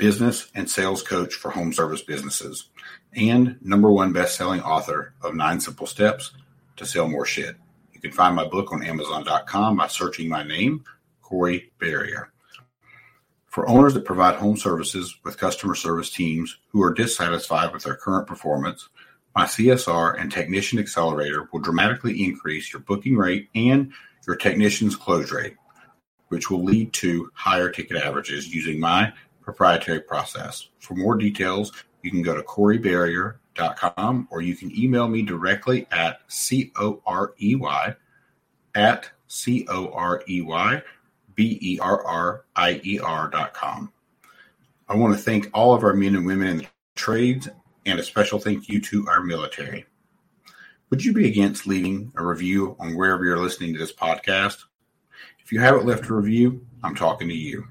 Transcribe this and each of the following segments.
business and sales coach for home service businesses, and number one best-selling author of Nine Simple Steps to Sell More Shit. You can find my book on Amazon.com by searching my name, Corey Berrier. For owners that provide home services with customer service teams who are dissatisfied with their current performance, my CSR and Technician Accelerator will dramatically increase your booking rate and your technician's close rate, which will lead to higher ticket averages using my proprietary process. For more details, you can go to coreyberrier.com or you can email me directly at C-O-R-E-Y at C-O-R-E-Y B-E-R-R-I-E-R dot com. I want to thank all of our men and women in the trades and a special thank you to our military. Would you be against leaving a review on wherever you're listening to this podcast? If you haven't left a review, I'm talking to you.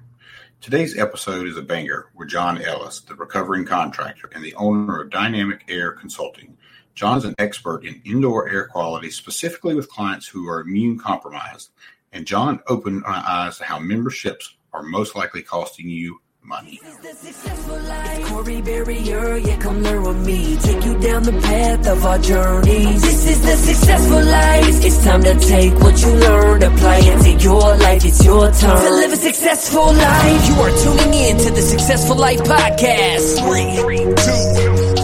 Today's episode is a banger with John Ellis, the recovering contractor and the owner of Dynamic Air Consulting. John's an expert in indoor air quality, specifically with clients who are immune compromised. And John opened my eyes to how memberships are most likely costing you money. Corey Berrier, yeah, come learn with me. Take you down the path of our journeys. This is the successful life. It's time to take what you learned, apply it to your life. It's your turn to live a successful life. You are tuning in to the Successful Life Podcast. Three, two,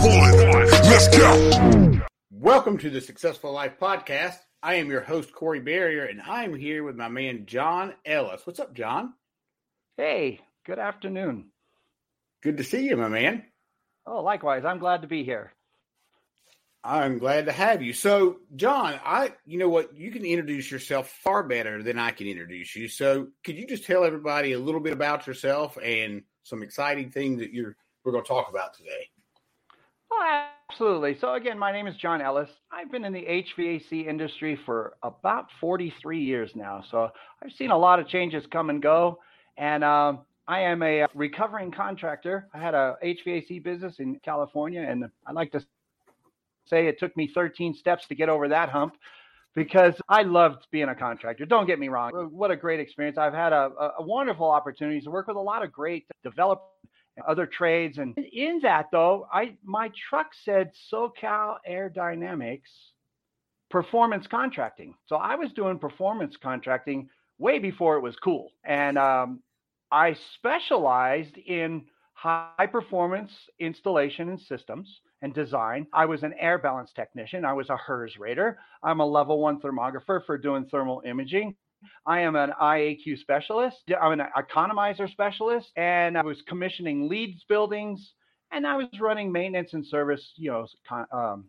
one, let's go. Welcome to the Successful Life Podcast. I am your host, Corey Berrier, and I'm here with my man, John Ellis. What's up, John? Hey, Good afternoon. Good to see you, my man. Oh, likewise. I'm glad to be here. I'm glad to have you. So, John, I, you know what, you can introduce yourself far better than I can introduce you. So, could you just tell everybody a little bit about yourself and some exciting things that you're we're going to talk about today? Oh, absolutely. So, again, my name is John Ellis. I've been in the HVAC industry for about 43 years now. So, I've seen a lot of changes come and go. And um, I am a recovering contractor. I had a HVAC business in California, and I like to say it took me 13 steps to get over that hump because I loved being a contractor. Don't get me wrong. What a great experience. I've had a, a wonderful opportunity to work with a lot of great developers other trades. And in that though, I my truck said SoCal Air Dynamics performance contracting. So I was doing performance contracting way before it was cool. And um, I specialized in high performance installation and systems and design. I was an air balance technician. I was a HERS rater. I'm a level one thermographer for doing thermal imaging. I am an IAQ specialist. I'm an economizer specialist, and I was commissioning LEED buildings, and I was running maintenance and service, you know, um,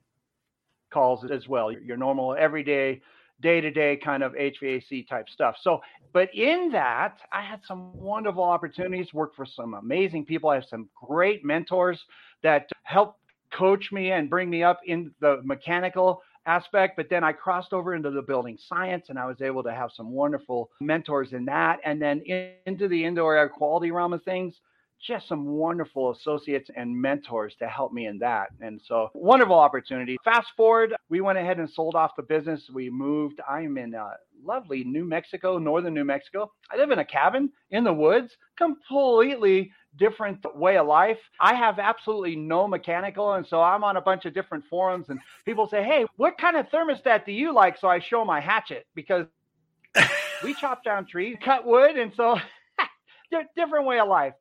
calls as well. Your normal everyday day to day kind of HVAC type stuff. So, but in that, I had some wonderful opportunities, work for some amazing people. I have some great mentors that help coach me and bring me up in the mechanical aspect. But then I crossed over into the building science and I was able to have some wonderful mentors in that. And then in, into the indoor air quality realm of things just some wonderful associates and mentors to help me in that. And so, wonderful opportunity. Fast forward, we went ahead and sold off the business. We moved. I'm in uh, lovely New Mexico, northern New Mexico. I live in a cabin in the woods, completely different way of life. I have absolutely no mechanical. And so I'm on a bunch of different forums and people say, Hey, what kind of thermostat do you like? So I show my hatchet because we chop down trees, cut wood. And so different way of life.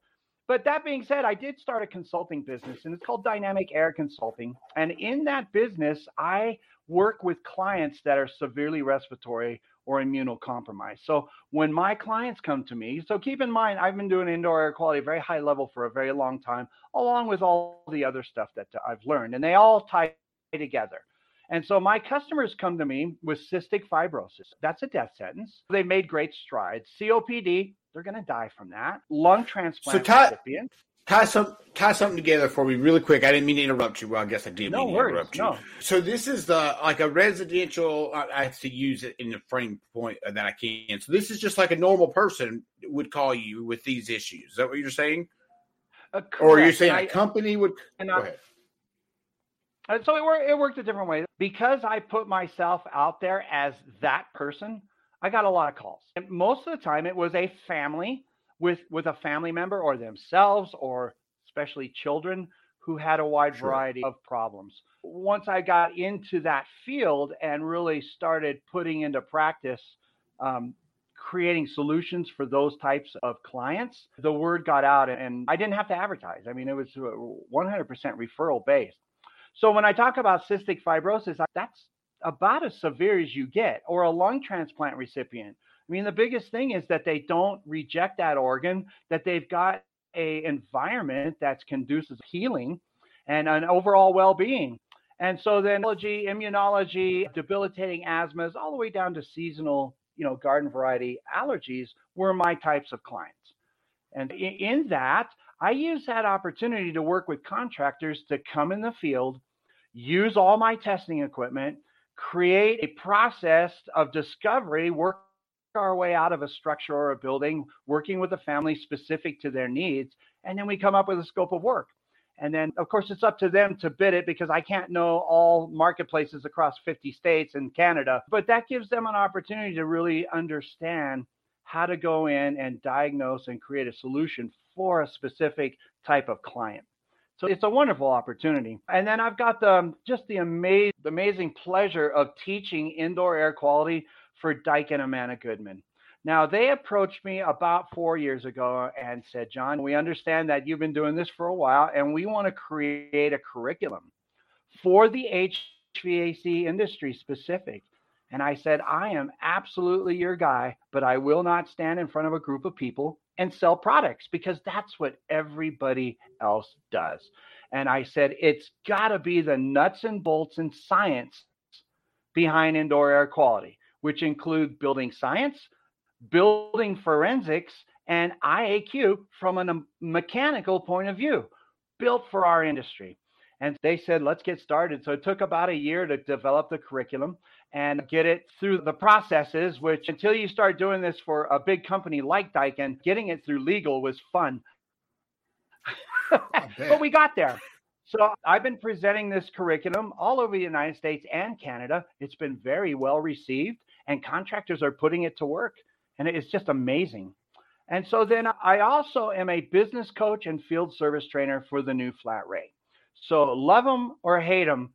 But that being said, I did start a consulting business and it's called Dynamic Air Consulting. And in that business, I work with clients that are severely respiratory or immunocompromised. So when my clients come to me, so keep in mind, I've been doing indoor air quality very high level for a very long time, along with all the other stuff that I've learned, and they all tie together. And so my customers come to me with cystic fibrosis. That's a death sentence. They made great strides. COPD, they're going to die from that. Lung transplant so tie, recipient. Tie, some, tie something together for me really quick. I didn't mean to interrupt you. Well, I guess I did no mean worries, to interrupt you. No. So this is the like a residential. I, I have to use it in the frame point that I can. So this is just like a normal person would call you with these issues. Is that what you're saying? Uh, or you're saying I, a company would? And go I, ahead. And so it worked, it worked a different way. Because I put myself out there as that person, I got a lot of calls. And most of the time it was a family with with a family member or themselves or especially children who had a wide Sure. variety of problems. Once I got into that field and really started putting into practice um, creating solutions for those types of clients, the word got out and I didn't have to advertise. I mean, it was uh, 100% referral based. So when I talk about cystic fibrosis, that's about as severe as you get, or a lung transplant recipient. I mean, the biggest thing is that they don't reject that organ, that they've got a environment that's conducive to healing and an overall well-being. And so then immunology, immunology, debilitating asthmas, all the way down to seasonal, you know, garden variety allergies were my types of clients. And in, in that, I use that opportunity to work with contractors to come in the field, use all my testing equipment, create a process of discovery, work our way out of a structure or a building, working with a family specific to their needs, and then we come up with a scope of work. And then, of course, it's up to them to bid it because I can't know all marketplaces across 50 states and Canada. But that gives them an opportunity to really understand how to go in and diagnose and create a solution for a specific type of client. So it's a wonderful opportunity. And then I've got the um, just the amazing amazing pleasure of teaching indoor air quality for Daikin Amana Goodman. Now they approached me about four years ago and said, John, we understand that you've been doing this for a while, and we want to create a curriculum for the HVAC industry specific. And I said, I am absolutely your guy, but I will not stand in front of a group of people and sell products because that's what everybody else does. And I said, it's got to be the nuts and bolts and science behind indoor air quality, which include building science, building forensics, and IAQ from a um, mechanical point of view, built for our industry. And they said, let's get started. So it took about a year to develop the curriculum and get it through the processes, which until you start doing this for a big company like Daikin, getting it through legal was fun. but we got there. So I've been presenting this curriculum all over the United States and Canada. It's been very well received, and contractors are putting it to work. And it's just amazing. And so then I also am a business coach and field service trainer for the new flat rate. So love them or hate them,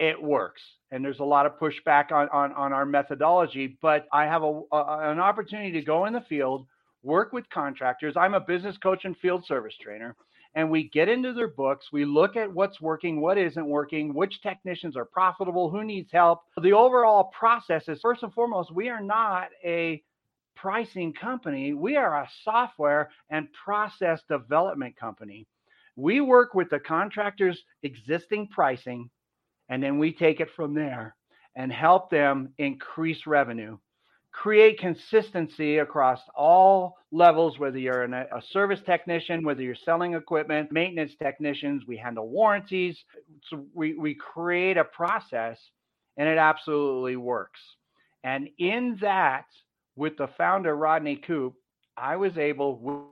it works. And there's a lot of pushback on, on, on our methodology, but I have a, a, an opportunity to go in the field, work with contractors. I'm a business coach and field service trainer. And we get into their books. We look at what's working, what isn't working, which technicians are profitable, who needs help. The overall process is first and foremost, we are not a pricing company. We are a software and process development company. We work with the contractor's existing pricing, and then we take it from there and help them increase revenue, create consistency across all levels, whether you're a, a service technician, whether you're selling equipment, maintenance technicians, we handle warranties. So we, we create a process and it absolutely works. And in that, with the founder, Rodney Koop, I was able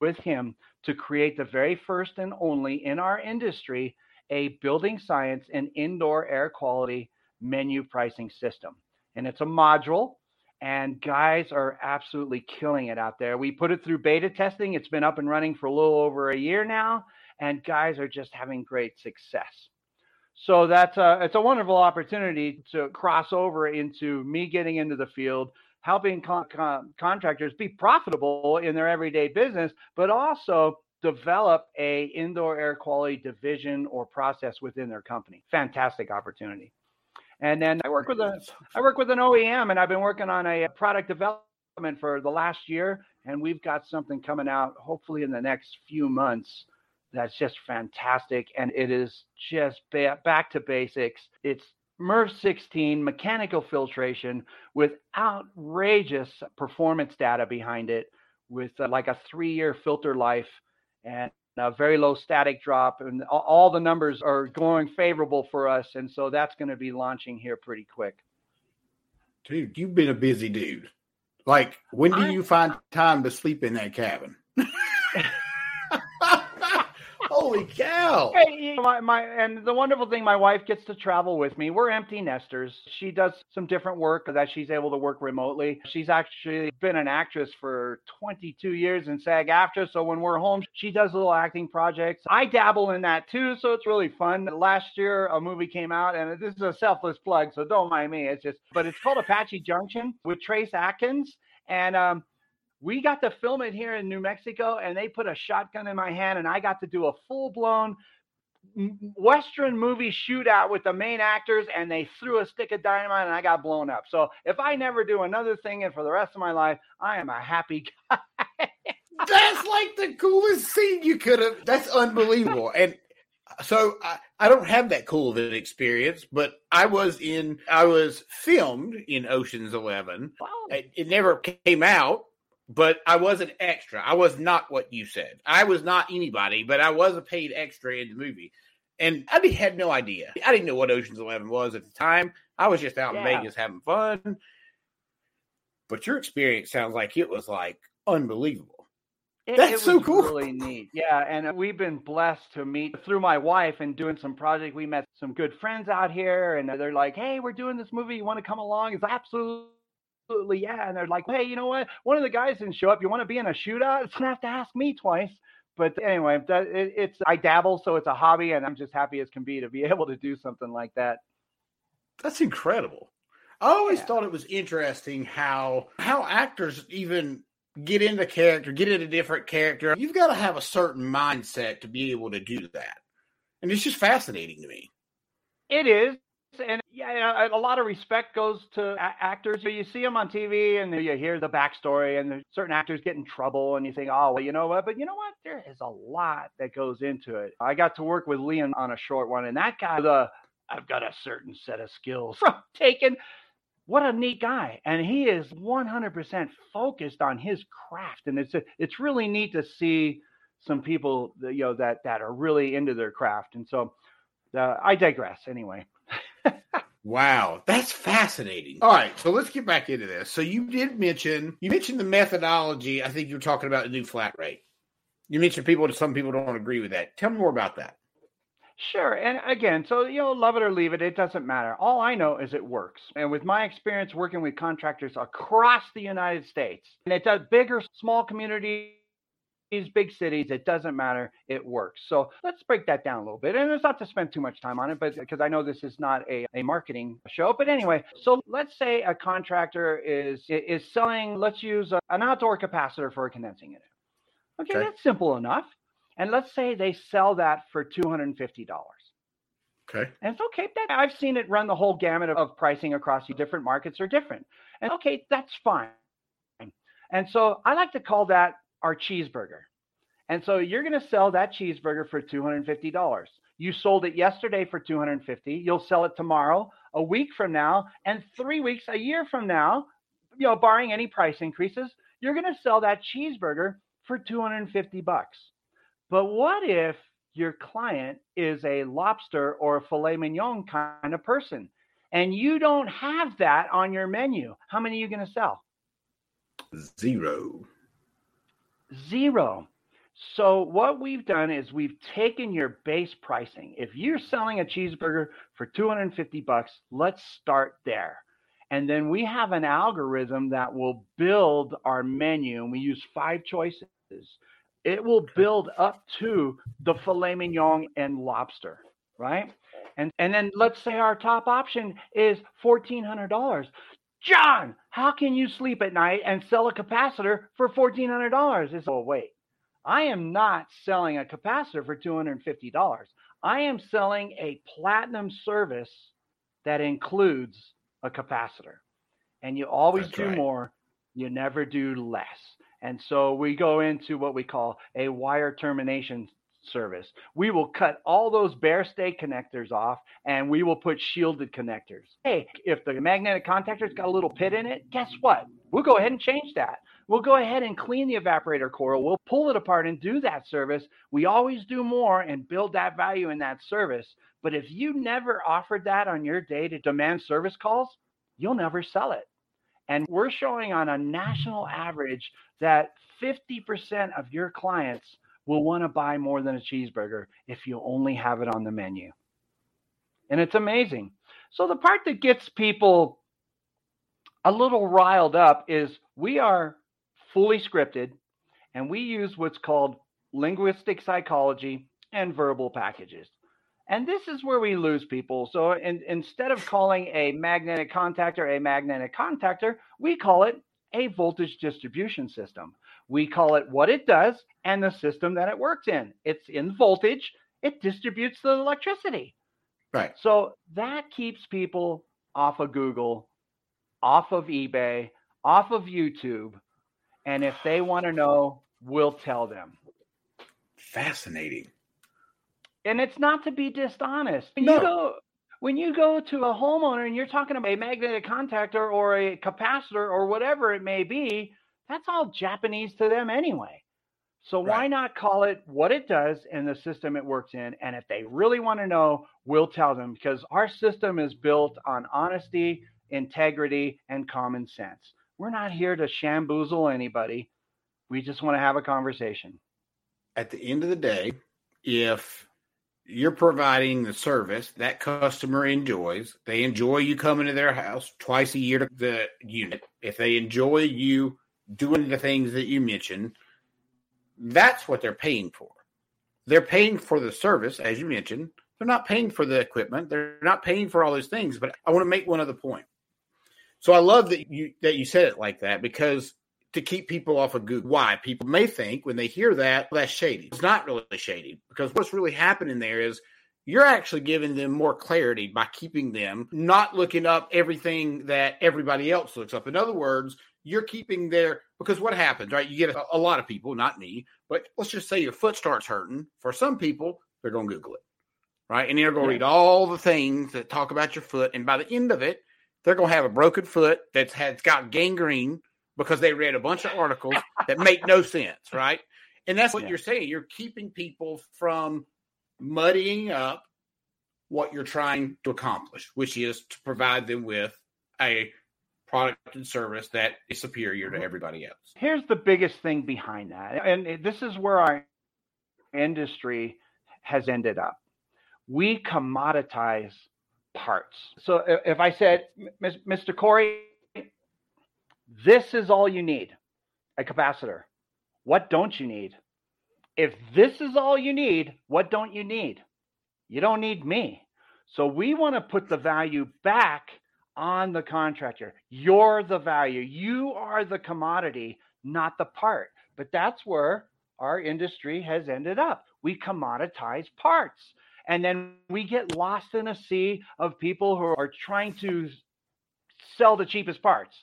with him to create the very first and only in our industry a building science and indoor air quality menu pricing system. And it's a module, and guys are absolutely killing it out there. We put it through beta testing. It's been up and running for a little over a year now, and guys are just having great success. So that's a, it's a wonderful opportunity to cross over into me getting into the field, helping con- con- contractors be profitable in their everyday business, but also develop a indoor air quality division or process within their company. Fantastic opportunity. And then I work with a I work with an OEM and I've been working on a product development for the last year and we've got something coming out hopefully in the next few months that's just fantastic and it is just ba- back to basics. It's MERV 16 mechanical filtration with outrageous performance data behind it with uh, like a 3-year filter life and a very low static drop, and all the numbers are going favorable for us. And so that's going to be launching here pretty quick. Dude, you've been a busy dude. Like, when do I, you find time to sleep in that cabin? Cow! Hey, my, my and the wonderful thing, my wife gets to travel with me. We're empty nesters. She does some different work that she's able to work remotely. She's actually been an actress for 22 years in SAG-AFTRA. So when we're home, she does little acting projects. I dabble in that too, so it's really fun. Last year, a movie came out, and this is a selfless plug, so don't mind me. It's just, but it's called Apache Junction with Trace Adkins. and um, we got to film it here in New Mexico, and they put a shotgun in my hand, and I got to do a full blown Western movie shootout with the main actors, and they threw a stick of dynamite, and I got blown up. So if I never do another thing, and for the rest of my life, I am a happy guy. that's like the coolest scene you could have. That's unbelievable. And so I, I, don't have that cool of an experience, but I was in, I was filmed in Ocean's Eleven. Wow. It, it never came out, but I was an extra. I was not what you said. I was not anybody, but I was a paid extra in the movie. And I had no idea. I didn't know what Ocean's Eleven was at the time. I was just out yeah. in Vegas having fun. But your experience sounds like it was like unbelievable. It, That's it so cool. Really neat. Yeah, and uh, we've been blessed to meet through my wife and doing some project. We met some good friends out here, and they're like, "Hey, we're doing this movie. You want to come along?" It's absolutely absolutely yeah. And they're like, hey, you know what? One of the guys didn't show up. You want to be in a shootout? It's gonna have to ask me twice. But anyway, that, it, it's I dabble, so it's a hobby, and I'm just happy as can be to be able to do something like that. That's incredible. I always yeah. thought it was interesting how how actors even get into character, get into different character. You've got to have a certain mindset to be able to do that, and it's just fascinating to me. It is, and yeah, a lot of respect goes to actors. You see them on TV and you hear the backstory, and certain actors get in trouble, and you think, oh, well, you know what? But you know what? There is a lot that goes into it. I got to work with Liam on a short one, and that guy, the I've got a certain set of skills from taking. What a neat guy, and he is 100% focused on his craft, and it's it's really neat to see some people, you know, that that are really into their craft, and so. Uh, I digress anyway. Wow, that's fascinating. All right, so let's get back into this. So you did mention you mentioned the methodology. I think you were talking about the new flat rate. You mentioned people. Some people don't agree with that. Tell me more about that. Sure. And again, so you know, love it or leave it, it doesn't matter. All I know is it works. And with my experience working with contractors across the United States, and it does bigger, small communities these big cities, it doesn't matter. It works. So let's break that down a little bit. And it's not to spend too much time on it, but because I know this is not a, a marketing show. But anyway, so let's say a contractor is is selling, let's use a, an outdoor capacitor for a condensing unit. Okay, okay, that's simple enough. And let's say they sell that for $250. Okay. And it's okay. That I've seen it run the whole gamut of, of pricing across the different markets are different. And okay, that's fine. And so I like to call that our cheeseburger. And so you're going to sell that cheeseburger for $250. You sold it yesterday for 250. You'll sell it tomorrow, a week from now, and 3 weeks, a year from now, you know, barring any price increases, you're going to sell that cheeseburger for 250 bucks. But what if your client is a lobster or a filet mignon kind of person and you don't have that on your menu? How many are you going to sell? Zero. Zero. So what we've done is we've taken your base pricing. If you're selling a cheeseburger for 250 bucks, let's start there. And then we have an algorithm that will build our menu and we use five choices. It will build up to the filet mignon and lobster, right? And and then let's say our top option is $1400. John, how can you sleep at night and sell a capacitor for $1,400? It's, oh, wait, I am not selling a capacitor for $250. I am selling a platinum service that includes a capacitor. And you always That's do right. more, you never do less. And so we go into what we call a wire termination service. We will cut all those bare stay connectors off and we will put shielded connectors. Hey, if the magnetic contactor's got a little pit in it, guess what? We'll go ahead and change that. We'll go ahead and clean the evaporator coil. We'll pull it apart and do that service. We always do more and build that value in that service. But if you never offered that on your day to demand service calls, you'll never sell it. And we're showing on a national average that 50% of your clients will want to buy more than a cheeseburger if you only have it on the menu. And it's amazing. So the part that gets people a little riled up is we are fully scripted and we use what's called linguistic psychology and verbal packages. And this is where we lose people. So in, instead of calling a magnetic contactor a magnetic contactor, we call it a voltage distribution system. We call it what it does and the system that it works in. It's in voltage, it distributes the electricity. Right. So that keeps people off of Google, off of eBay, off of YouTube. And if they want to know, we'll tell them. Fascinating. And it's not to be dishonest. When No. you go when you go to a homeowner and you're talking about a magnetic contactor or a capacitor or whatever it may be, that's all Japanese to them anyway. So why not call it what it does and the system it works in? And if they really want to know, we'll tell them because our system is built on honesty, integrity, and common sense. We're not here to shamboozle anybody. We just want to have a conversation. At the end of the day, if you're providing the service that customer enjoys, they enjoy you coming to their house twice a year to the unit. If they enjoy you doing the things that you mentioned, that's what they're paying for. They're paying for the service, as you mentioned. They're not paying for the equipment. They're not paying for all those things. But I want to make one other point. So I love that you that you said it like that because to keep people off of Google. Why? People may think when they hear that that's shady. It's not really shady because what's really happening there is you're actually giving them more clarity by keeping them not looking up everything that everybody else looks up. In other words, you're keeping their because what happens, right? You get a, a lot of people, not me, but let's just say your foot starts hurting. For some people, they're going to Google it, right? And they're going to Yeah. read all the things that talk about your foot, and by the end of it, they're going to have a broken foot that's has got gangrene because they read a bunch of articles that make no sense, right? And that's what Yeah. you're saying. You're keeping people from muddying up what you're trying to accomplish, which is to provide them with a product and service that is superior to everybody else. Here's the biggest thing behind that. And this is where our industry has ended up. We commoditize parts. So if I said, Mr. Corey, this is all you need a capacitor. What don't you need? If this is all you need, what don't you need? You don't need me. So we want to put the value back on the contractor. You're the value. You are the commodity, not the part. But that's where our industry has ended up. We commoditize parts. And then we get lost in a sea of people who are trying to sell the cheapest parts.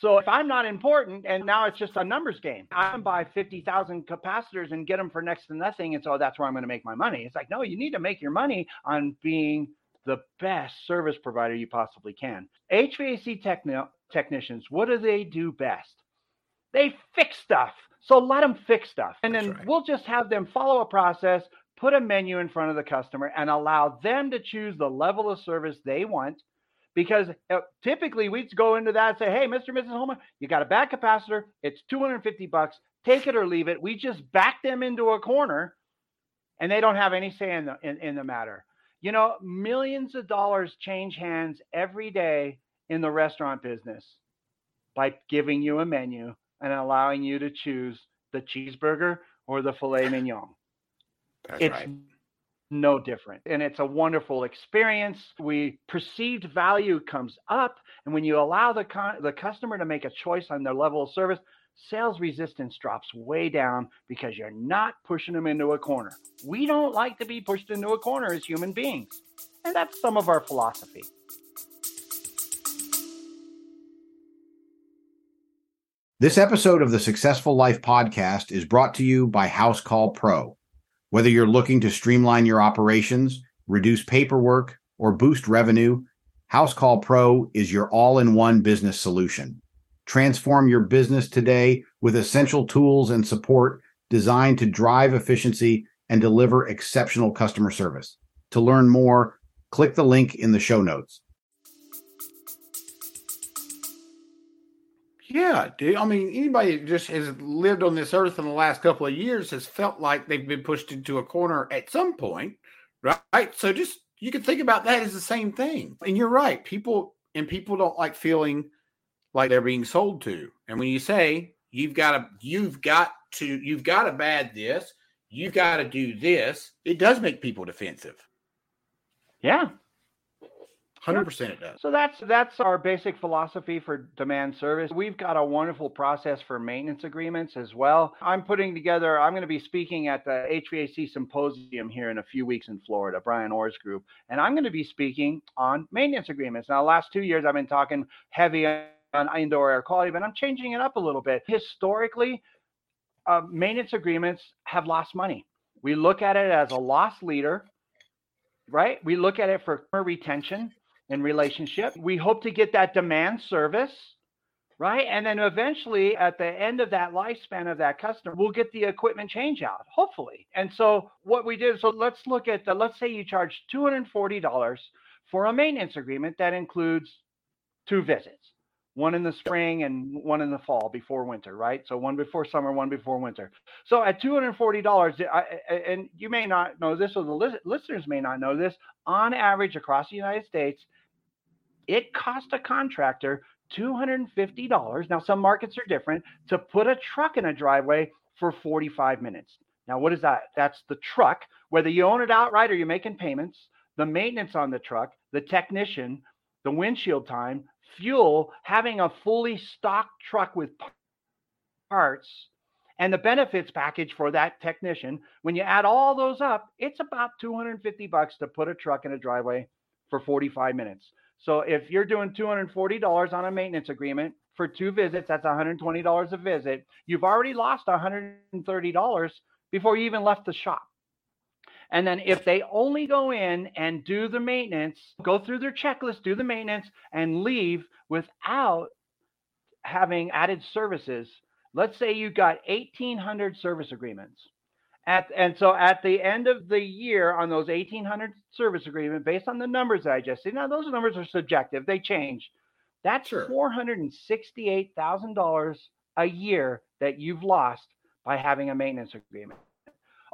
So if I'm not important and now it's just a numbers game, I can buy 50,000 capacitors and get them for next to nothing. And so that's where I'm going to make my money. It's like, no, you need to make your money on being the best service provider you possibly can. HVAC techni- technicians, what do they do best? They fix stuff. So let them fix stuff. And That's then right. we'll just have them follow a process, put a menu in front of the customer, and allow them to choose the level of service they want. Because uh, typically we'd go into that and say, hey, Mr. and Mrs. Homer, you got a bad capacitor. It's 250 bucks. Take it or leave it. We just back them into a corner and they don't have any say in the, in, in the matter. You know, millions of dollars change hands every day in the restaurant business by giving you a menu and allowing you to choose the cheeseburger or the filet mignon. That's it's right. no different. And it's a wonderful experience. We perceived value comes up. And when you allow the, con- the customer to make a choice on their level of service, sales resistance drops way down because you're not pushing them into a corner. We don't like to be pushed into a corner as human beings. And that's some of our philosophy. This episode of the Successful Life podcast is brought to you by Housecall Pro. Whether you're looking to streamline your operations, reduce paperwork, or boost revenue, Housecall Pro is your all in one business solution. Transform your business today with essential tools and support designed to drive efficiency and deliver exceptional customer service. To learn more, click the link in the show notes. Yeah, dude. I mean, anybody that just has lived on this earth in the last couple of years has felt like they've been pushed into a corner at some point, right? So just you can think about that as the same thing. And you're right. People and people don't like feeling like they're being sold to. And when you say you've got to, you've got to, you've got to bad this, you've got to do this, it does make people defensive. Yeah, Hundred percent, it does. So that's that's our basic philosophy for demand service. We've got a wonderful process for maintenance agreements as well. I'm putting together. I'm going to be speaking at the HVAC symposium here in a few weeks in Florida, Bryan Orr's group, and I'm going to be speaking on maintenance agreements. Now, the last two years I've been talking heavy on indoor air quality, but I'm changing it up a little bit. Historically, uh, maintenance agreements have lost money. We look at it as a loss leader, right? We look at it for retention and relationship. We hope to get that demand service, right? And then eventually at the end of that lifespan of that customer, we'll get the equipment change out, hopefully. And so what we did, so let's look at the, let's say you charge $240 for a maintenance agreement that includes two visits. One in the spring and one in the fall before winter, right? So one before summer, one before winter. So at $240, and you may not know this, or the listeners may not know this, on average across the United States, it cost a contractor $250. Now, some markets are different to put a truck in a driveway for 45 minutes. Now, what is that? That's the truck, whether you own it outright or you're making payments, the maintenance on the truck, the technician, the windshield time, fuel, having a fully stocked truck with parts, and the benefits package for that technician. When you add all those up, it's about 250 bucks to put a truck in a driveway for 45 minutes. So if you're doing $240 on a maintenance agreement for two visits, that's $120 a visit. You've already lost $130 before you even left the shop. And then if they only go in and do the maintenance, go through their checklist, do the maintenance, and leave without having added services, let's say you got 1,800 service agreements. At, and so at the end of the year on those 1800 service agreement, based on the numbers that I just said, now those numbers are subjective, they change. That's sure. $468,000 a year that you've lost by having a maintenance agreement.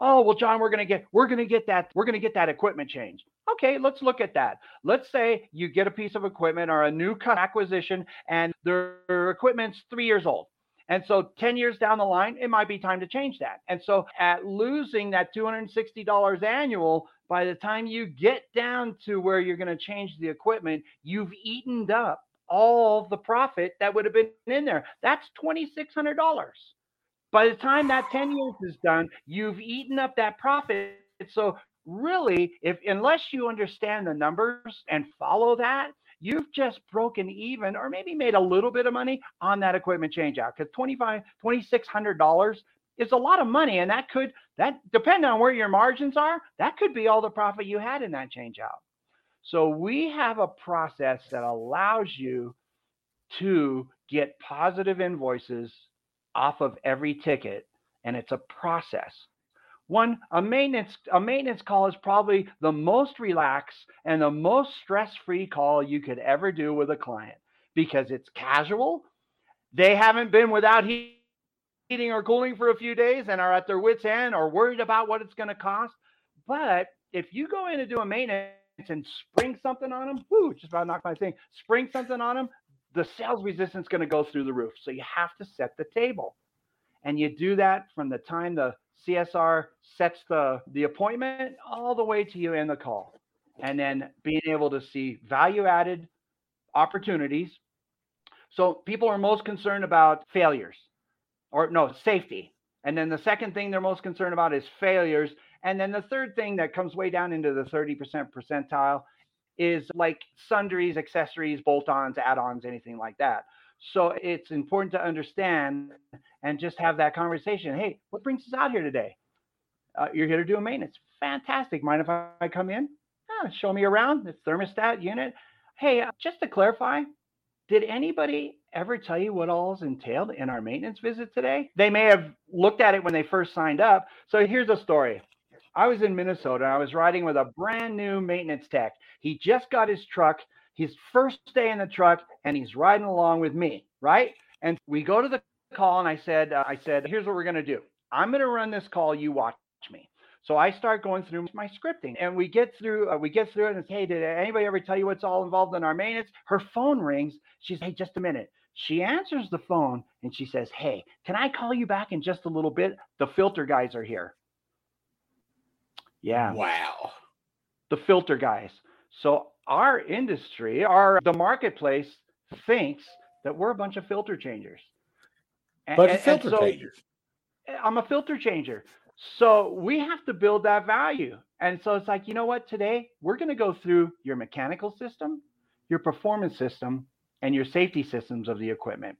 Oh, well, John, we're going to get, we're going to get that, we're going to get that equipment change. Okay, let's look at that. Let's say you get a piece of equipment or a new acquisition and their equipment's three years old. And so 10 years down the line, it might be time to change that. And so at losing that $260 annual, by the time you get down to where you're going to change the equipment, you've eaten up all the profit that would have been in there. That's $2,600. By the time that 10 years is done, you've eaten up that profit. So really, if unless you understand the numbers and follow that, you've just broken even or maybe made a little bit of money on that equipment change out because 25 $2600 is a lot of money and that could that depending on where your margins are that could be all the profit you had in that change out so we have a process that allows you to get positive invoices off of every ticket and it's a process one, a maintenance a maintenance call is probably the most relaxed and the most stress-free call you could ever do with a client because it's casual. They haven't been without heating or cooling for a few days and are at their wits end or worried about what it's going to cost. But if you go in and do a maintenance and spring something on them, whoo, just about knocked my thing. Spring something on them, the sales resistance is going to go through the roof. So you have to set the table. And you do that from the time the CSR sets the, the appointment all the way to you in the call. And then being able to see value added opportunities. So people are most concerned about failures. or no, safety. And then the second thing they're most concerned about is failures. And then the third thing that comes way down into the 30% percentile is like sundries, accessories, bolt ons, add ons, anything like that. So it's important to understand and just have that conversation. Hey, what brings us out here today? Uh, you're here to do a maintenance. Fantastic. Mind if I come in? Yeah, show me around the thermostat unit. Hey, uh, just to clarify, did anybody ever tell you what all is entailed in our maintenance visit today? They may have looked at it when they first signed up. So here's a story. I was in Minnesota. I was riding with a brand new maintenance tech. He just got his truck, his first day in the truck, and he's riding along with me, right? And we go to the call, and I said, uh, I said, here's what we're gonna do. I'm gonna run this call. You watch me. So I start going through my scripting, and we get through. Uh, we get through it, and say, hey, did anybody ever tell you what's all involved in our maintenance? Her phone rings. She's, hey, just a minute. She answers the phone and she says, Hey, can I call you back in just a little bit? The filter guys are here. Yeah. Wow. The filter guys. So our industry, our the marketplace thinks that we're a bunch of filter changers. But and, filter so changers. I'm a filter changer. So we have to build that value. And so it's like, you know what, today we're going to go through your mechanical system, your performance system, and your safety systems of the equipment.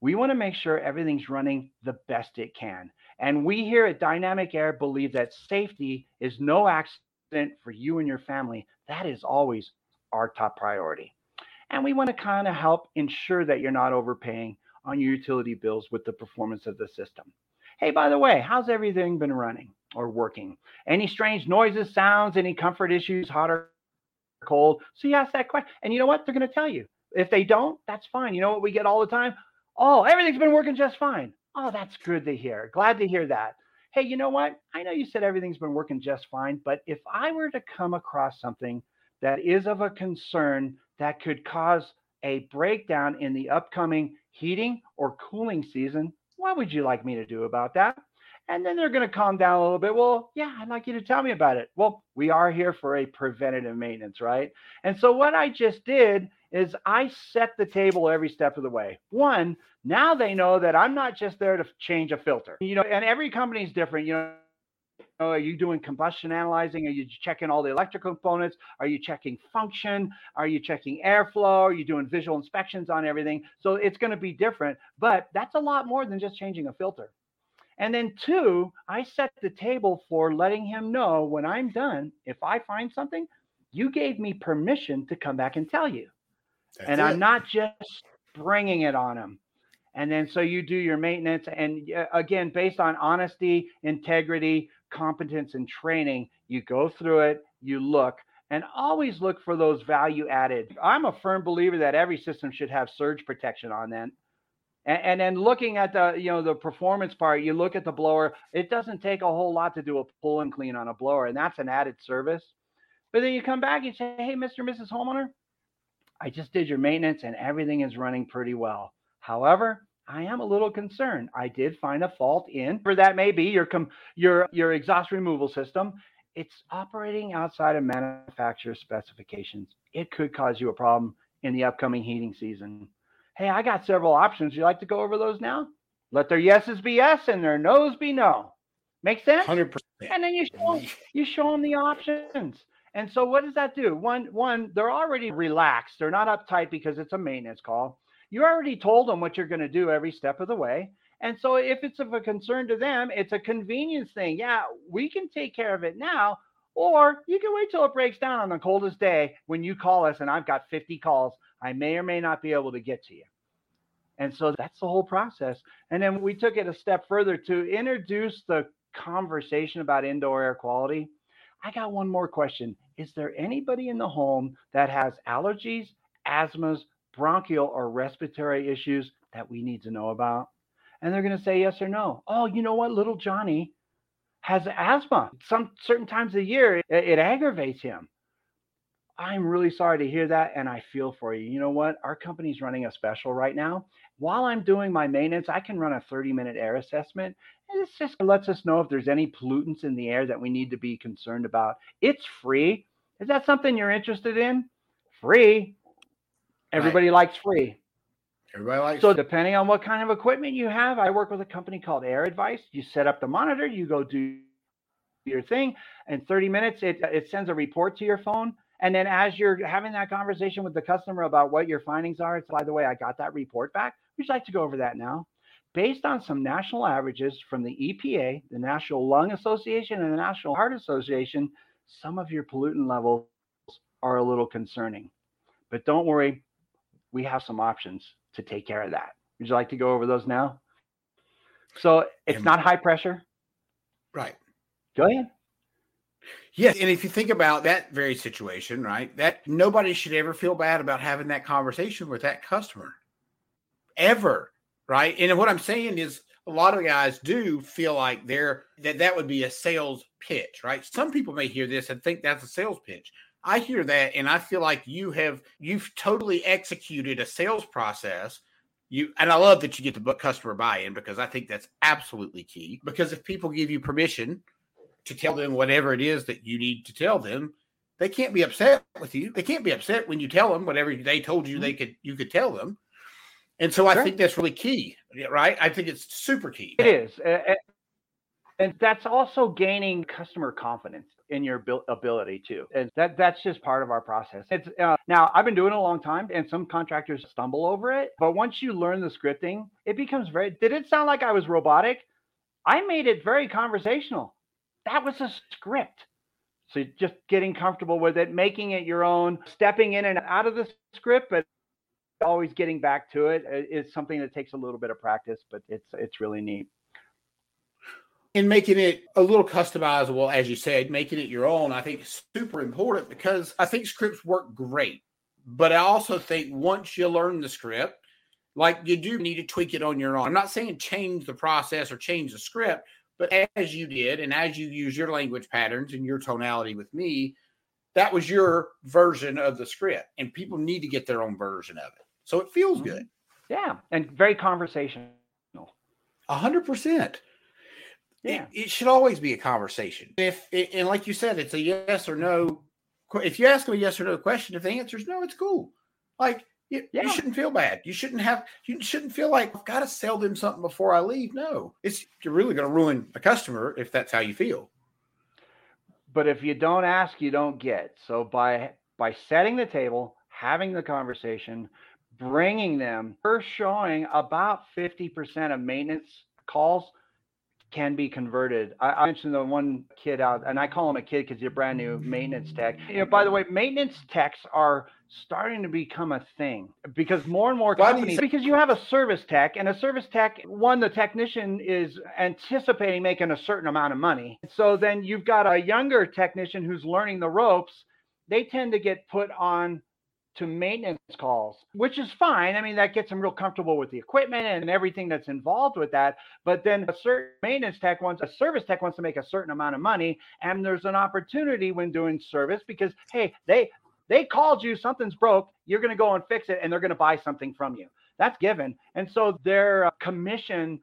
We want to make sure everything's running the best it can. And we here at Dynamic Air believe that safety is no accident for you and your family. That is always our top priority. And we want to kind of help ensure that you're not overpaying on your utility bills with the performance of the system. Hey, by the way, how's everything been running or working? Any strange noises, sounds, any comfort issues, hot or cold? So you ask that question. And you know what? They're going to tell you. If they don't, that's fine. You know what we get all the time? Oh, everything's been working just fine. Oh, that's good to hear. Glad to hear that. Hey, you know what? I know you said everything's been working just fine, but if I were to come across something that is of a concern that could cause a breakdown in the upcoming heating or cooling season, what would you like me to do about that? And then they're going to calm down a little bit. Well, yeah, I'd like you to tell me about it. Well, we are here for a preventative maintenance, right? And so what I just did is I set the table every step of the way. One, now they know that I'm not just there to change a filter. You know, and every company is different. You know, are you doing combustion analyzing? Are you checking all the electrical components? Are you checking function? Are you checking airflow? Are you doing visual inspections on everything? So it's going to be different, but that's a lot more than just changing a filter. And then two, I set the table for letting him know when I'm done, if I find something, you gave me permission to come back and tell you. That's and it. I'm not just bringing it on him. And then so you do your maintenance. And uh, again, based on honesty, integrity, competence, and training, you go through it, you look, and always look for those value added. I'm a firm believer that every system should have surge protection on them. And, and then looking at the you know the performance part, you look at the blower. It doesn't take a whole lot to do a pull and clean on a blower, and that's an added service. But then you come back and say, "Hey, Mr. and Mrs. Homeowner, I just did your maintenance and everything is running pretty well. However, I am a little concerned. I did find a fault in, or that may be your com- your your exhaust removal system. It's operating outside of manufacturer specifications. It could cause you a problem in the upcoming heating season. Hey, I got several options. You like to go over those now? Let their yeses be yes and their nos be no. Make sense? Hundred percent. And then you show you show them the options. And so what does that do? One, one, they're already relaxed. They're not uptight because it's a maintenance call. You already told them what you're going to do every step of the way. And so if it's of a concern to them, it's a convenience thing. Yeah, we can take care of it now, or you can wait till it breaks down on the coldest day when you call us and I've got 50 calls. I may or may not be able to get to you. And so that's the whole process. And then we took it a step further to introduce the conversation about indoor air quality. I got one more question. Is there anybody in the home that has allergies, asthmas, bronchial, or respiratory issues that we need to know about? And they're going to say yes or no. Oh, you know what? Little Johnny has asthma. Some certain times of year, it, it aggravates him. I'm really sorry to hear that, and I feel for you. You know what? Our company's running a special right now. While I'm doing my maintenance, I can run a 30 minute air assessment, it just lets us know if there's any pollutants in the air that we need to be concerned about. It's free. Is that something you're interested in? Free. Everybody right. likes free. Everybody likes So depending on what kind of equipment you have, I work with a company called AirAdvice. You set up the monitor, you go do your thing, and 30 minutes it it sends a report to your phone. And then as you're having that conversation with the customer about what your findings are, it's by the way, I got that report back. Would you like to go over that now? Based on some national averages from the EPA, the National Lung Association, and the National Heart Association, some of your pollutant levels are a little concerning. But don't worry, we have some options to take care of that. Would you like to go over those now? So it's And- not high pressure. right. Go ahead. Yes, and if you think about that very situation, right, that nobody should ever feel bad about having that conversation with that customer, ever, right? And what I'm saying is, a lot of guys do feel like they're that that would be a sales pitch, right? Some people may hear this and think that's a sales pitch. I hear that, and I feel like you have you've totally executed a sales process. You and I love that you get the customer buy-in because I think that's absolutely key. Because if people give you permission to tell them whatever it is that you need to tell them, they can't be upset with you. They can't be upset when you tell them whatever they told you mm-hmm. they could you could tell them. And so I Sure. think that's really key, right? I think it's super key. It is. And that's also gaining customer confidence in your ability too. And that that's just part of our process. It's uh, now I've been doing it a long time and some contractors stumble over it, but once you learn the scripting, it becomes very Did it sound like I was robotic? I made it very conversational. That was a script. So just getting comfortable with it, making it your own, stepping in and out of the script, but always getting back to it uh, something that takes a little bit of practice, but it's it's really neat. and making it a little customizable, as you said, making it your own, I think is super important because I think scripts work great. But I also think once you learn the script, like you do need to tweak it on your own. I'm not saying change the process or change the script, but as you did, and as you use your language patterns and your tonality with me, that was your version of the script. And people need to get their own version of it. So it feels Mhm. good. Yeah, and very conversational. A hundred percent. Yeah. It, it should always be a conversation. If and like you said, it's a yes or no. If you ask them a yes or no question, if the answer is no, it's cool. Like you, Yeah. you shouldn't feel bad. You shouldn't have. You shouldn't feel like I've got to sell them something before I leave. No, it's you're really going to ruin a customer if that's how you feel. But if you don't ask, you don't get. So by by setting the table, having the conversation, bringing them, we're showing about 50% of maintenance calls can be converted. I, I mentioned the one kid out, and I call him a kid because he's a brand new maintenance tech. You know, by the way, maintenance techs are starting to become a thing because more and more companies, because you have a service tech, and a service tech, one, the technician is anticipating making a certain amount of money. So then you've got a younger technician who's learning the ropes. They tend to get put on to maintenance calls, which is fine. I mean, that gets them real comfortable with the equipment and everything that's involved with that. But then a certain maintenance tech wants, a service tech wants to make a certain amount of money, and there's an opportunity when doing service because hey, they they called you, something's broke, you're going to go and fix it, and they're going to buy something from you. That's given, and so their uh, commission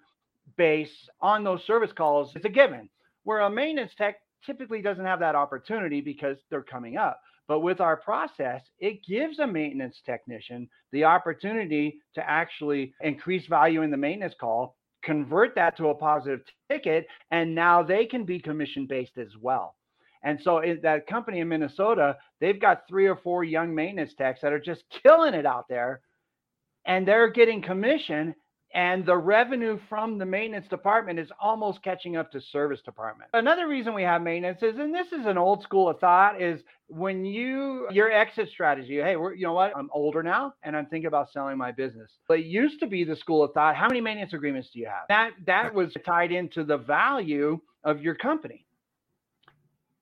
base on those service calls is a given. Where a maintenance tech typically doesn't have that opportunity because they're coming up. But with our process, it gives a maintenance technician the opportunity to actually increase value in the maintenance call, convert that to a positive ticket, and now they can be commission based as well. And so in that company in Minnesota, they've got three or four young maintenance techs that are just killing it out there and they're getting commission and the revenue from the maintenance department is almost catching up to service department. Another reason we have maintenance is, and this is an old school of thought, is when you your exit strategy. Hey, we're you know what? I'm older now, and I'm thinking about selling my business. But it used to be the school of thought. How many maintenance agreements do you have? That that was tied into the value of your company.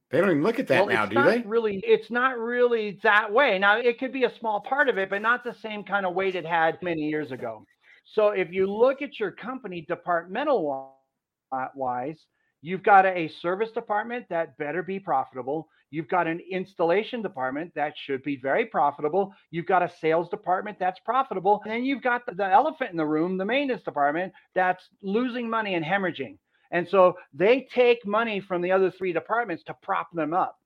They don't even look at that Well, now, it's do not they? Really, it's not really that way. Now, it could be a small part of it, but not the same kind of weight it had many years ago. So, if you look at your company departmental wise, you've got a service department that better be profitable. You've got an installation department that should be very profitable. You've got a sales department that's profitable. And then you've got the, the elephant in the room, the maintenance department that's losing money and hemorrhaging. And so they take money from the other three departments to prop them up.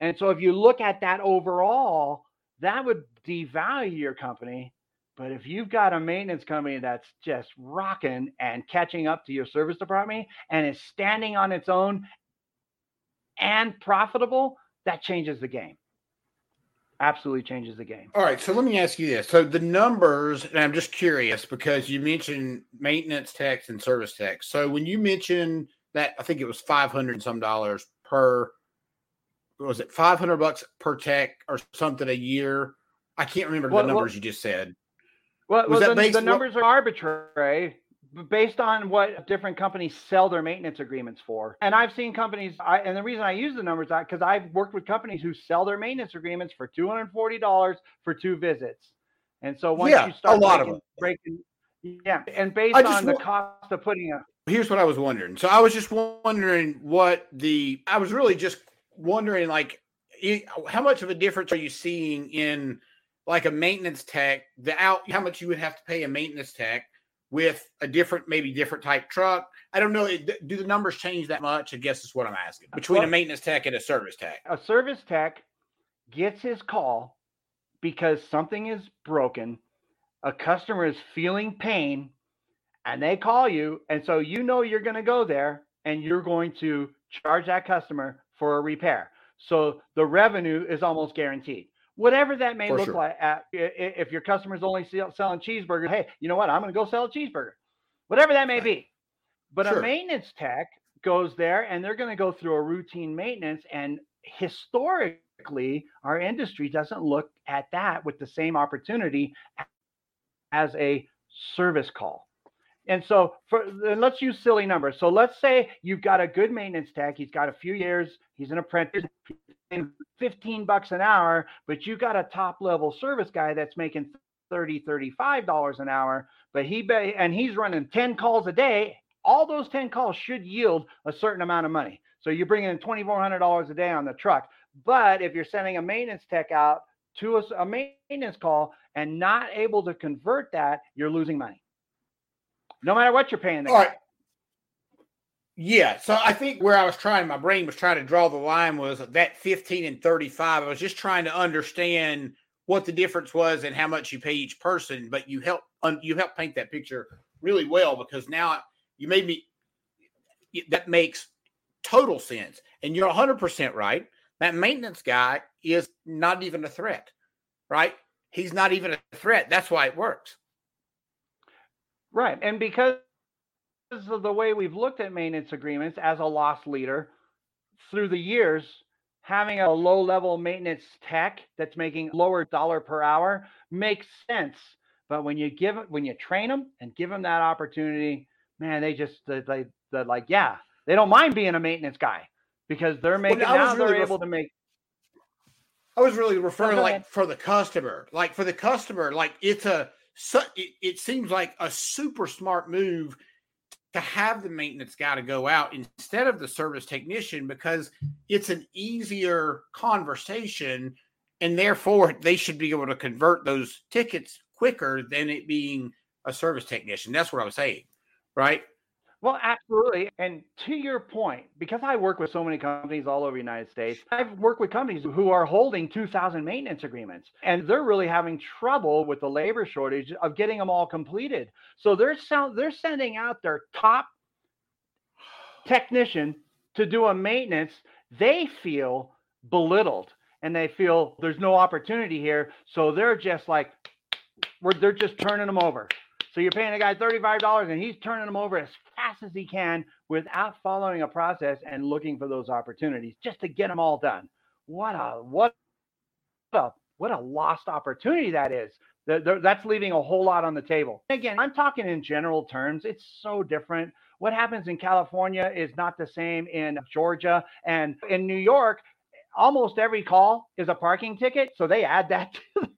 And so if you look at that overall, that would devalue your company But if you've got a maintenance company that's just rocking and catching up to your service department and is standing on its own and profitable, that changes the game. Absolutely changes the game. All right. So let me ask you this. So the numbers, and I'm just curious because you mentioned maintenance techs and service techs. So when you mentioned that, I think it was 500 some dollars per, was it 500 bucks per tech or something a year? I can't remember Well, the well- numbers you just said. Well, well the, based the numbers are arbitrary based on what different companies sell their maintenance agreements for. And I've seen companies, I, and the reason I use the numbers I because I've worked with companies who sell their maintenance agreements for two hundred forty dollars for two visits. And so once Yeah, you a start lot of breaking, breaking, yeah, and based on the cost of putting a here's what I was wondering. So I was just wondering what the I was really just wondering like how much of a difference are you seeing in like a maintenance tech the out how much you would have to pay a maintenance tech with a different maybe different type truck. I don't know. Do the numbers change that much? I guess is what I'm asking. Between a maintenance tech and a service tech. a service tech gets his call because something is broken, a customer is feeling pain, and they call you. And so you know you're going to go there and you're going to charge that customer for a repair. So the revenue is almost guaranteed. Whatever that may For look sure. like, uh, at, i- if your customer's only sell, selling cheeseburgers, hey, you know what? I'm going to go sell a cheeseburger, whatever that may Right. be. But Sure. a maintenance tech goes there and they're going to go through a routine maintenance. And historically, our industry doesn't look at that with the same opportunity as a service call. And so for then let's use silly numbers. So let's say you've got a good maintenance tech, he's got a few years, he's an apprentice, making 15 bucks an hour, but you got a top level service guy that's making 30 35 dollars an hour, but he and he's running 10 calls a day. All those 10 calls should yield a certain amount of money. So you're bringing in $2400 a day on the truck. But if you're sending a maintenance tech out to a maintenance call and not able to convert that, you're losing money. No matter what you're paying All right. Yeah. So I think where I was trying, my brain was trying to draw the line was that 15 and 35. I was just trying to understand what the difference was and how much you pay each person. But you help un, you help paint that picture really well because now you made me that makes total sense. And you're 100% right. That maintenance guy is not even a threat, right? He's not even a threat. That's why it works. Right. And because of the way we've looked at maintenance agreements as a loss leader through the years, having a low level maintenance tech that's making lower dollar per hour makes sense. But when you give it, when you train them and give them that opportunity, man, they just, they, they, they're like, yeah, they don't mind being a maintenance guy because they're making, I was now they're really ref- able to make, I was really oh, referring go like for the customer, like for the customer, like it's a it seems like a super smart move to have the maintenance guy to go out instead of the service technician because it's an easier conversation and therefore they should be able to convert those tickets quicker than it being a service technician. That's what I was saying, right? Well, absolutely. And to your point, because I work with so many companies all over the United States, I've worked with companies who are holding 2,000 maintenance agreements, and they're really having trouble with the labor shortage of getting them all completed. So they're sell- they're sending out their top technician to do a maintenance. They feel belittled, and they feel there's no opportunity here. So they're just like, they're just turning them over. So you're paying a guy $35 and he's turning them over as fast as he can without following a process and looking for those opportunities just to get them all done. What a what a what a lost opportunity that is. Th- th- That's leaving a whole lot on the table. Again, I'm talking in general terms. It's so different. What happens in California is not the same in Georgia and in New York. Almost every call is a parking ticket, so they add that to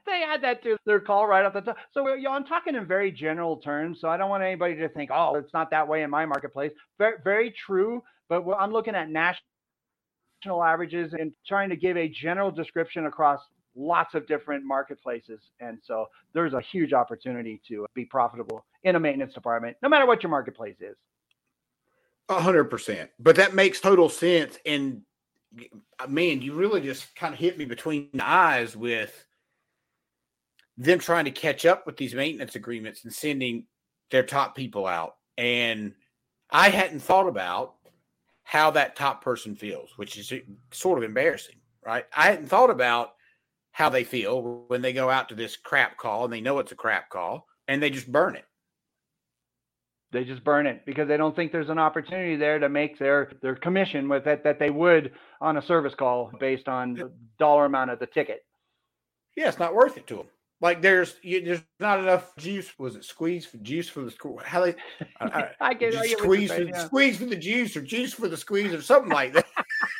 they add that to their call right off the top. So you know, I'm talking in very general terms. So I don't want anybody to think, oh, it's not that way in my marketplace. Very, very true. But I'm looking at national averages and trying to give a general description across lots of different marketplaces. And so there's a huge opportunity to be profitable in a maintenance department, no matter what your marketplace is. A hundred percent. But that makes total sense. And man, you really just kind of hit me between the eyes with them trying to catch up with these maintenance agreements and sending their top people out. And I hadn't thought about how that top person feels, which is sort of embarrassing, right? I hadn't thought about how they feel when they go out to this crap call and they know it's a crap call and they just burn it. They just burn it because they don't think there's an opportunity there to make their their commission with it that they would on a service call based on the dollar amount of the ticket. Yeah, it's not worth it to them. Like there's you, there's not enough juice. Was it squeeze for juice for the how they? I, I get, squeeze for, yeah. squeeze for the juice or juice for the squeeze or something like that.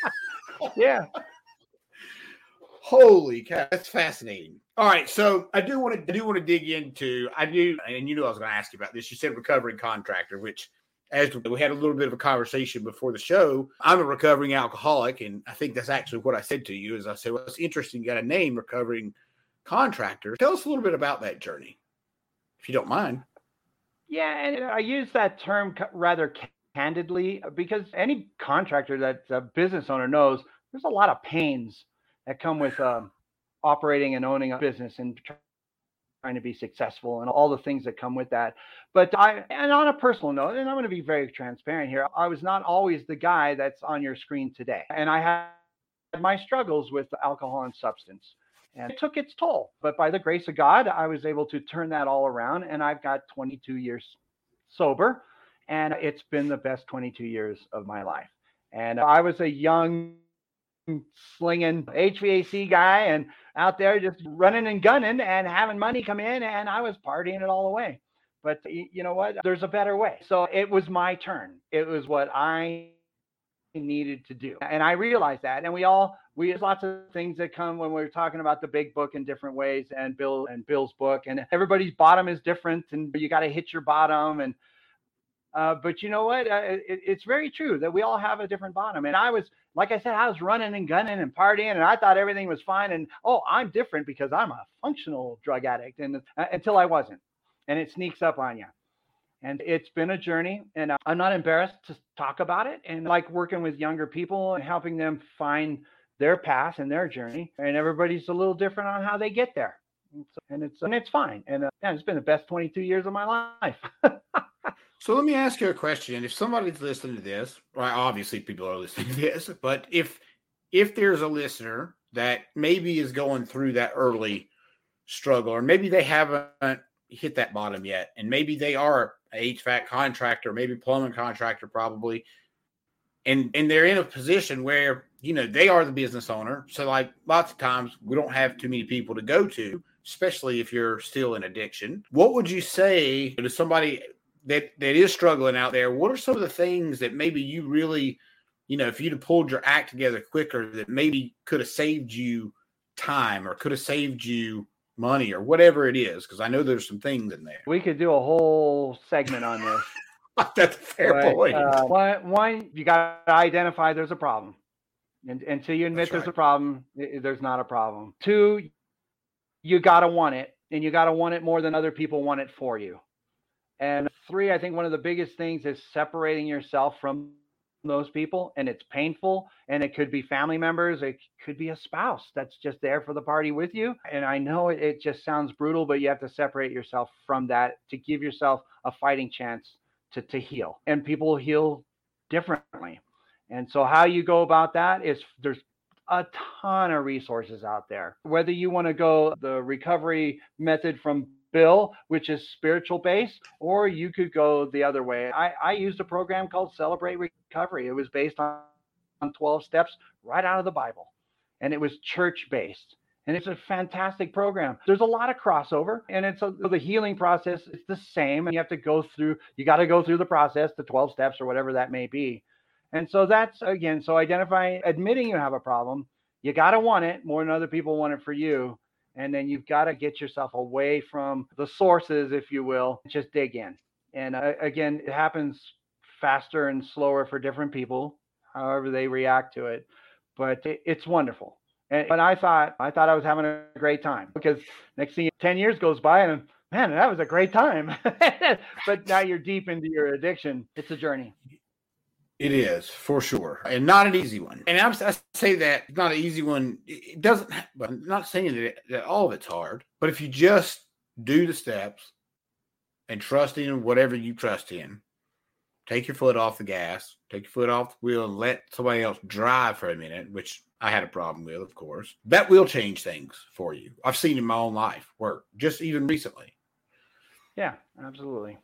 yeah. Holy cow, that's fascinating. All right, so I do want to I do want to dig into I do, and you knew I was going to ask you about this. You said recovering contractor, which as we had a little bit of a conversation before the show, I'm a recovering alcoholic, and I think that's actually what I said to you. Is I said, well, it's interesting. You got a name, recovering contractor. Tell us a little bit about that journey, if you don't mind. Yeah, and I use that term rather candidly because any contractor that's a business owner knows there's a lot of pains that come with um, operating and owning a business and trying to be successful and all the things that come with that. But I, and on a personal note, and I'm going to be very transparent here, I was not always the guy that's on your screen today. And I had my struggles with alcohol and substance. And it took its toll. But by the grace of God, I was able to turn that all around. And I've got 22 years sober. And it's been the best 22 years of my life. And I was a young slinging HVAC guy and out there just running and gunning and having money come in and I was partying it all away. But you know what? There's a better way. So it was my turn. It was what I needed to do. And I realized that. And we all we have lots of things that come when we're talking about the big book in different ways and Bill and Bill's book and everybody's bottom is different and you got to hit your bottom and uh, but you know what? Uh, it, it's very true that we all have a different bottom. And I was, like I said, I was running and gunning and partying, and I thought everything was fine. And oh, I'm different because I'm a functional drug addict, and uh, until I wasn't, and it sneaks up on you. And it's been a journey, and I'm not embarrassed to talk about it. And like working with younger people and helping them find their path and their journey. And everybody's a little different on how they get there, and it's and it's fine. And uh, it's been the best 22 years of my life. So let me ask you a question. If somebody's listening to this, well, obviously people are listening to this, but if if there's a listener that maybe is going through that early struggle, or maybe they haven't hit that bottom yet, and maybe they are a HVAC contractor, maybe plumbing contractor, probably, and and they're in a position where you know they are the business owner. So like lots of times we don't have too many people to go to, especially if you're still in addiction. What would you say to somebody that that is struggling out there, what are some of the things that maybe you really, you know, if you'd have pulled your act together quicker, that maybe could have saved you time or could have saved you money or whatever it is? Because I know there's some things in there. We could do a whole segment on this. That's a fair but, point. Uh, one, one, you got to identify there's a problem. And until you admit there's a problem, there's not a problem. Two, you got to want it, and you got to want it more than other people want it for you. And three, I think one of the biggest things is separating yourself from those people and it's painful and it could be family members it could be a spouse that's just there for the party with you. And i know it, it, just sounds brutal but you have to separate yourself from that to give yourself a fighting chance to, to heal. And people heal differently. And so how you go about that is there's a ton of resources out there. Whether you want to go the recovery method from bill, which is spiritual based, or you could go the other way. I, I used a program called Celebrate Recovery. It was based on, on 12 steps right out of the Bible, and it was church based. And it's a fantastic program. There's a lot of crossover, and it's a, the healing process is the same. And you have to go through, you got to go through the process, the 12 steps or whatever that may be. And so that's again, so identifying, admitting you have a problem. You got to want it more than other people want it for you and then you've got to get yourself away from the sources if you will just dig in. And uh, again it happens faster and slower for different people however they react to it but it, it's wonderful. And, i thought i thought i was having a great time because next thing 10 years goes by and man that was a great time. But now you're deep into your addiction. It's a journey It is for sure, and not an easy one. And I'm, I say that it's not an easy one. It doesn't. But I'm not saying that, that all of it's hard. But if you just do the steps and trust in whatever you trust in, take your foot off the gas, take your foot off the wheel, and let somebody else drive for a minute, which I had a problem with, of course. That will change things for you. I've seen in my own life work just even recently. Yeah, absolutely.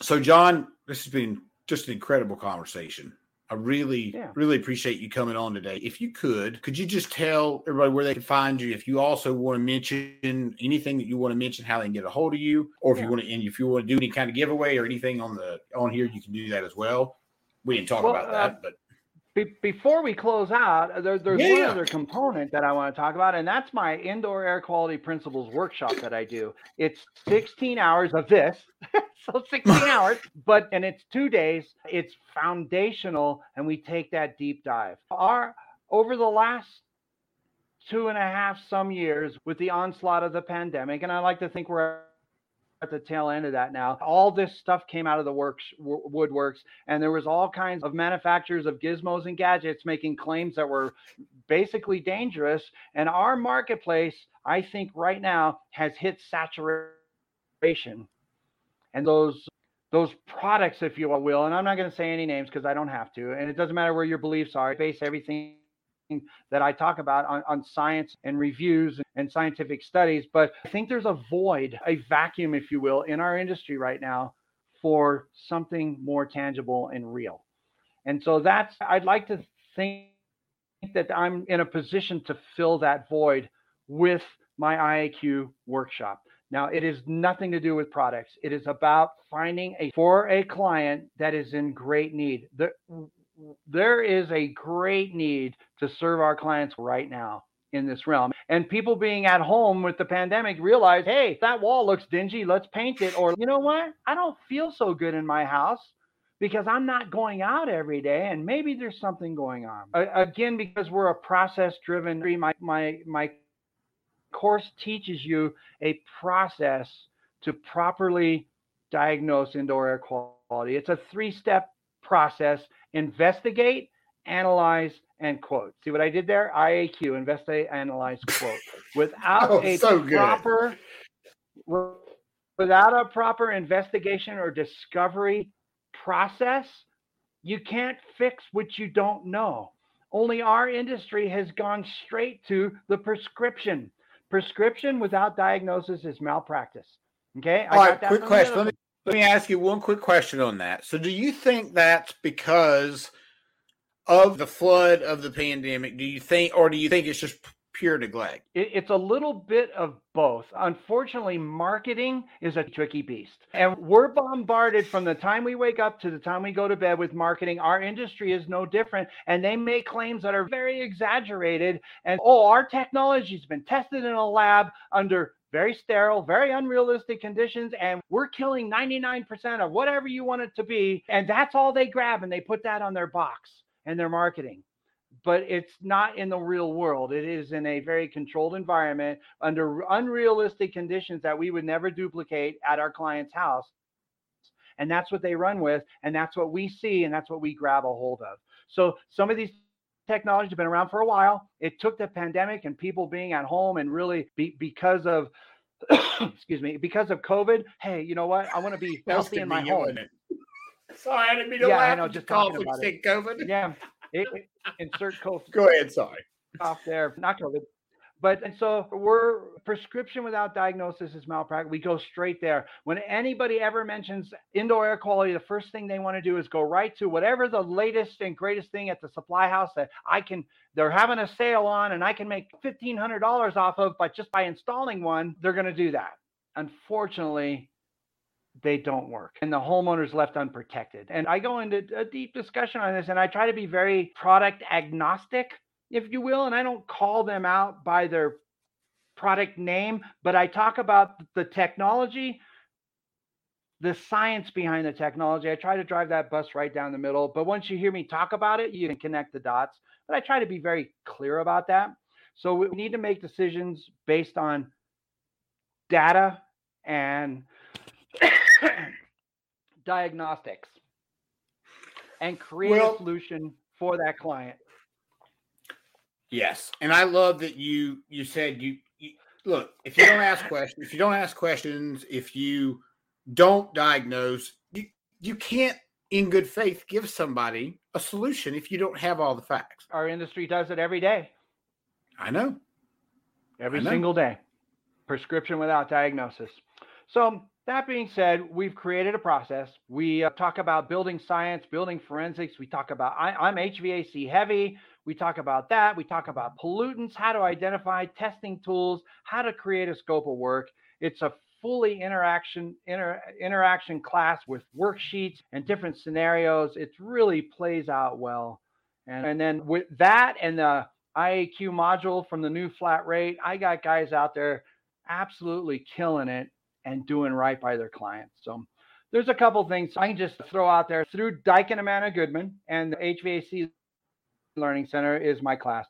So, John, this has been just an incredible conversation. I really, yeah. really appreciate you coming on today. If you could, could you just tell everybody where they can find you? If you also want to mention anything that you want to mention, how they can get a hold of you, or if yeah. you want to, and if you want to do any kind of giveaway or anything on the on here, you can do that as well. We didn't talk well, about that, uh, but be- before we close out, uh, there, there's yeah. one other component that I want to talk about, and that's my indoor air quality principles workshop that I do. It's 16 hours of this, so 16 hours, but and it's two days. It's foundational, and we take that deep dive. Our over the last two and a half some years with the onslaught of the pandemic, and I like to think we're at the tail end of that now. All this stuff came out of the works w- woodworks, and there was all kinds of manufacturers of gizmos and gadgets making claims that were basically dangerous. And our marketplace, I think, right now has hit saturation, and those those products, if you will, and I'm not going to say any names because I don't have to, and it doesn't matter where your beliefs are. Base everything that I talk about on, on science and reviews and scientific studies. But I think there's a void, a vacuum, if you will, in our industry right now for something more tangible and real. And so that's, I'd like to think that I'm in a position to fill that void with my IAQ workshop. Now, it is nothing to do with products. It is about finding a for a client that is in great need. The, there is a great need to serve our clients right now in this realm. And people being at home with the pandemic realize, hey, that wall looks dingy, let's paint it. Or, you know what? I don't feel so good in my house because I'm not going out every day and maybe there's something going on. again, because we're a process driven, my, my, my course teaches you a process to properly diagnose indoor air quality. It's a three step process investigate, analyze, and quote. See what I did there? IAQ, investigate, analyze, quote. Without oh, a so proper without a proper investigation or discovery process, you can't fix what you don't know. Only our industry has gone straight to the prescription. Prescription without diagnosis is malpractice. Okay. All right. Quick question. Let me, let me ask you one quick question on that. So, do you think that's because of the flood of the pandemic? Do you think, or do you think it's just pure neglect? It's a little bit of both. Unfortunately, marketing is a tricky beast. And we're bombarded from the time we wake up to the time we go to bed with marketing. Our industry is no different. And they make claims that are very exaggerated. And oh, our technology's been tested in a lab under very sterile, very unrealistic conditions, and we're killing 99% of whatever you want it to be. And that's all they grab and they put that on their box and their marketing. But it's not in the real world. It is in a very controlled environment under unrealistic conditions that we would never duplicate at our client's house. And that's what they run with. And that's what we see. And that's what we grab a hold of. So some of these technology has been around for a while. It took the pandemic and people being at home and really be, because of excuse me, because of COVID. Hey, you know what? I want to be healthy in my home. Sorry, I didn't mean to yeah, laugh. I know, just talking about it. COVID. Yeah, it, it, insert COVID. Go ahead. Sorry. Off there, not COVID. But and so we're prescription without diagnosis is malpractice. We go straight there. When anybody ever mentions indoor air quality, the first thing they want to do is go right to whatever the latest and greatest thing at the supply house that I can. They're having a sale on, and I can make fifteen hundred dollars off of, but just by installing one, they're going to do that. Unfortunately, they don't work and the homeowner's left unprotected. And I go into a deep discussion on this and I try to be very product agnostic if you will, and I don't call them out by their product name, but I talk about the technology, the science behind the technology. I try to drive that bus right down the middle, but once you hear me talk about it, you can connect the dots. But I try to be very clear about that. So we need to make decisions based on data and diagnostics. and create Well- a solution for that client. Yes, and I love that you you said you, you look if you don't ask questions, if you don't ask questions, if you don't diagnose, you you can't in good faith give somebody a solution if you don't have all the facts. Our industry does it every day, I know. every I know. single day. Prescription without diagnosis. So, that being said, we've created a process. We uh, talk about building science, building forensics. We talk about, I, I'm HVAC heavy. We talk about that. We talk about mm-hmm. pollutants, how to identify testing tools, how to create a scope of work. It's a fully interaction inter, interaction class with worksheets and different scenarios. It really plays out well. And, and then with that and the IAQ module from the new flat rate, I got guys out there absolutely killing it and doing right by their clients. So there's a couple things I can just throw out there through Daikin Amana Goodman and the HVAC Learning Center is my class.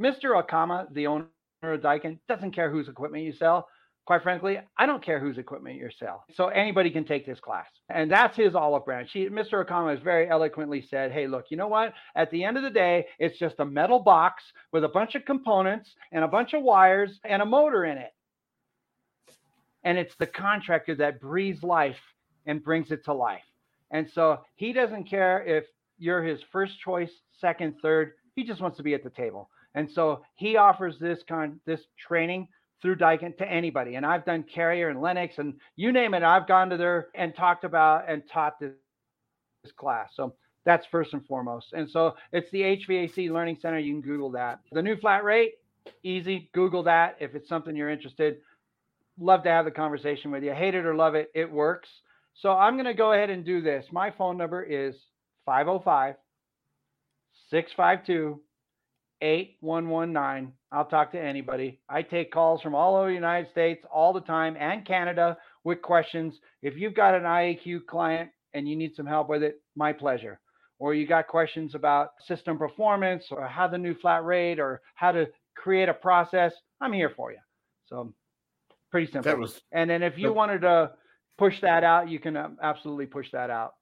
Mr. Okama, the owner of Daikin, doesn't care whose equipment you sell. Quite frankly, I don't care whose equipment you sell. So anybody can take this class. And that's his olive branch. He, Mr. Okama has very eloquently said, hey, look, you know what? At the end of the day, it's just a metal box with a bunch of components and a bunch of wires and a motor in it. And it's the contractor that breathes life and brings it to life. And so he doesn't care if you're his first choice, second, third. He just wants to be at the table. And so he offers this kind this training through Daikin to anybody. And I've done Carrier and Lennox and you name it. I've gone to there and talked about and taught this, this class. So that's first and foremost. And so it's the HVAC Learning Center. You can Google that. The new flat rate, easy. Google that if it's something you're interested. Love to have the conversation with you. Hate it or love it, it works. So I'm going to go ahead and do this. My phone number is 505 652 8119. I'll talk to anybody. I take calls from all over the United States all the time and Canada with questions. If you've got an IAQ client and you need some help with it, my pleasure. Or you got questions about system performance or how the new flat rate or how to create a process, I'm here for you. So pretty simple. Was and then if you that- wanted to push that out, you can um, absolutely push that out.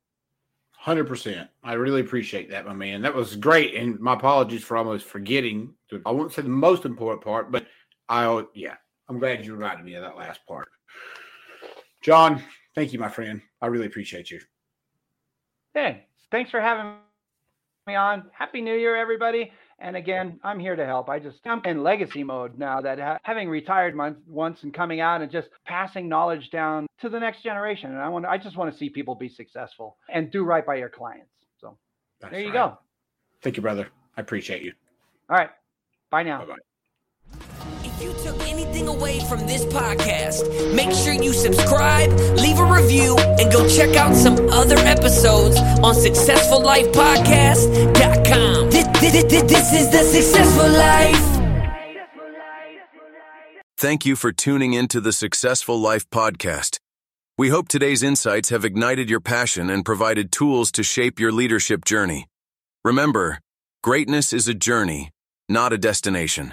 Hundred percent. I really appreciate that, my man. That was great. And my apologies for almost forgetting. I won't say the most important part, but I yeah, I'm glad you reminded me of that last part. John, thank you, my friend. I really appreciate you. Hey, thanks for having me on. Happy New Year, everybody. And again, I'm here to help. I just I'm in legacy mode now that ha- having retired month, once and coming out and just passing knowledge down to the next generation. And I want I just want to see people be successful and do right by your clients. So That's there you right. go. Thank you, brother. I appreciate you. All right. Bye now. Bye-bye. If you took anything away from this podcast, make sure you subscribe, leave a review, and go check out some other episodes on SuccessfulLifePodcast.com. This, this, this, is the Successful Life. Thank you for tuning into the Successful Life podcast. We hope today's insights have ignited your passion and provided tools to shape your leadership journey. Remember, greatness is a journey, not a destination.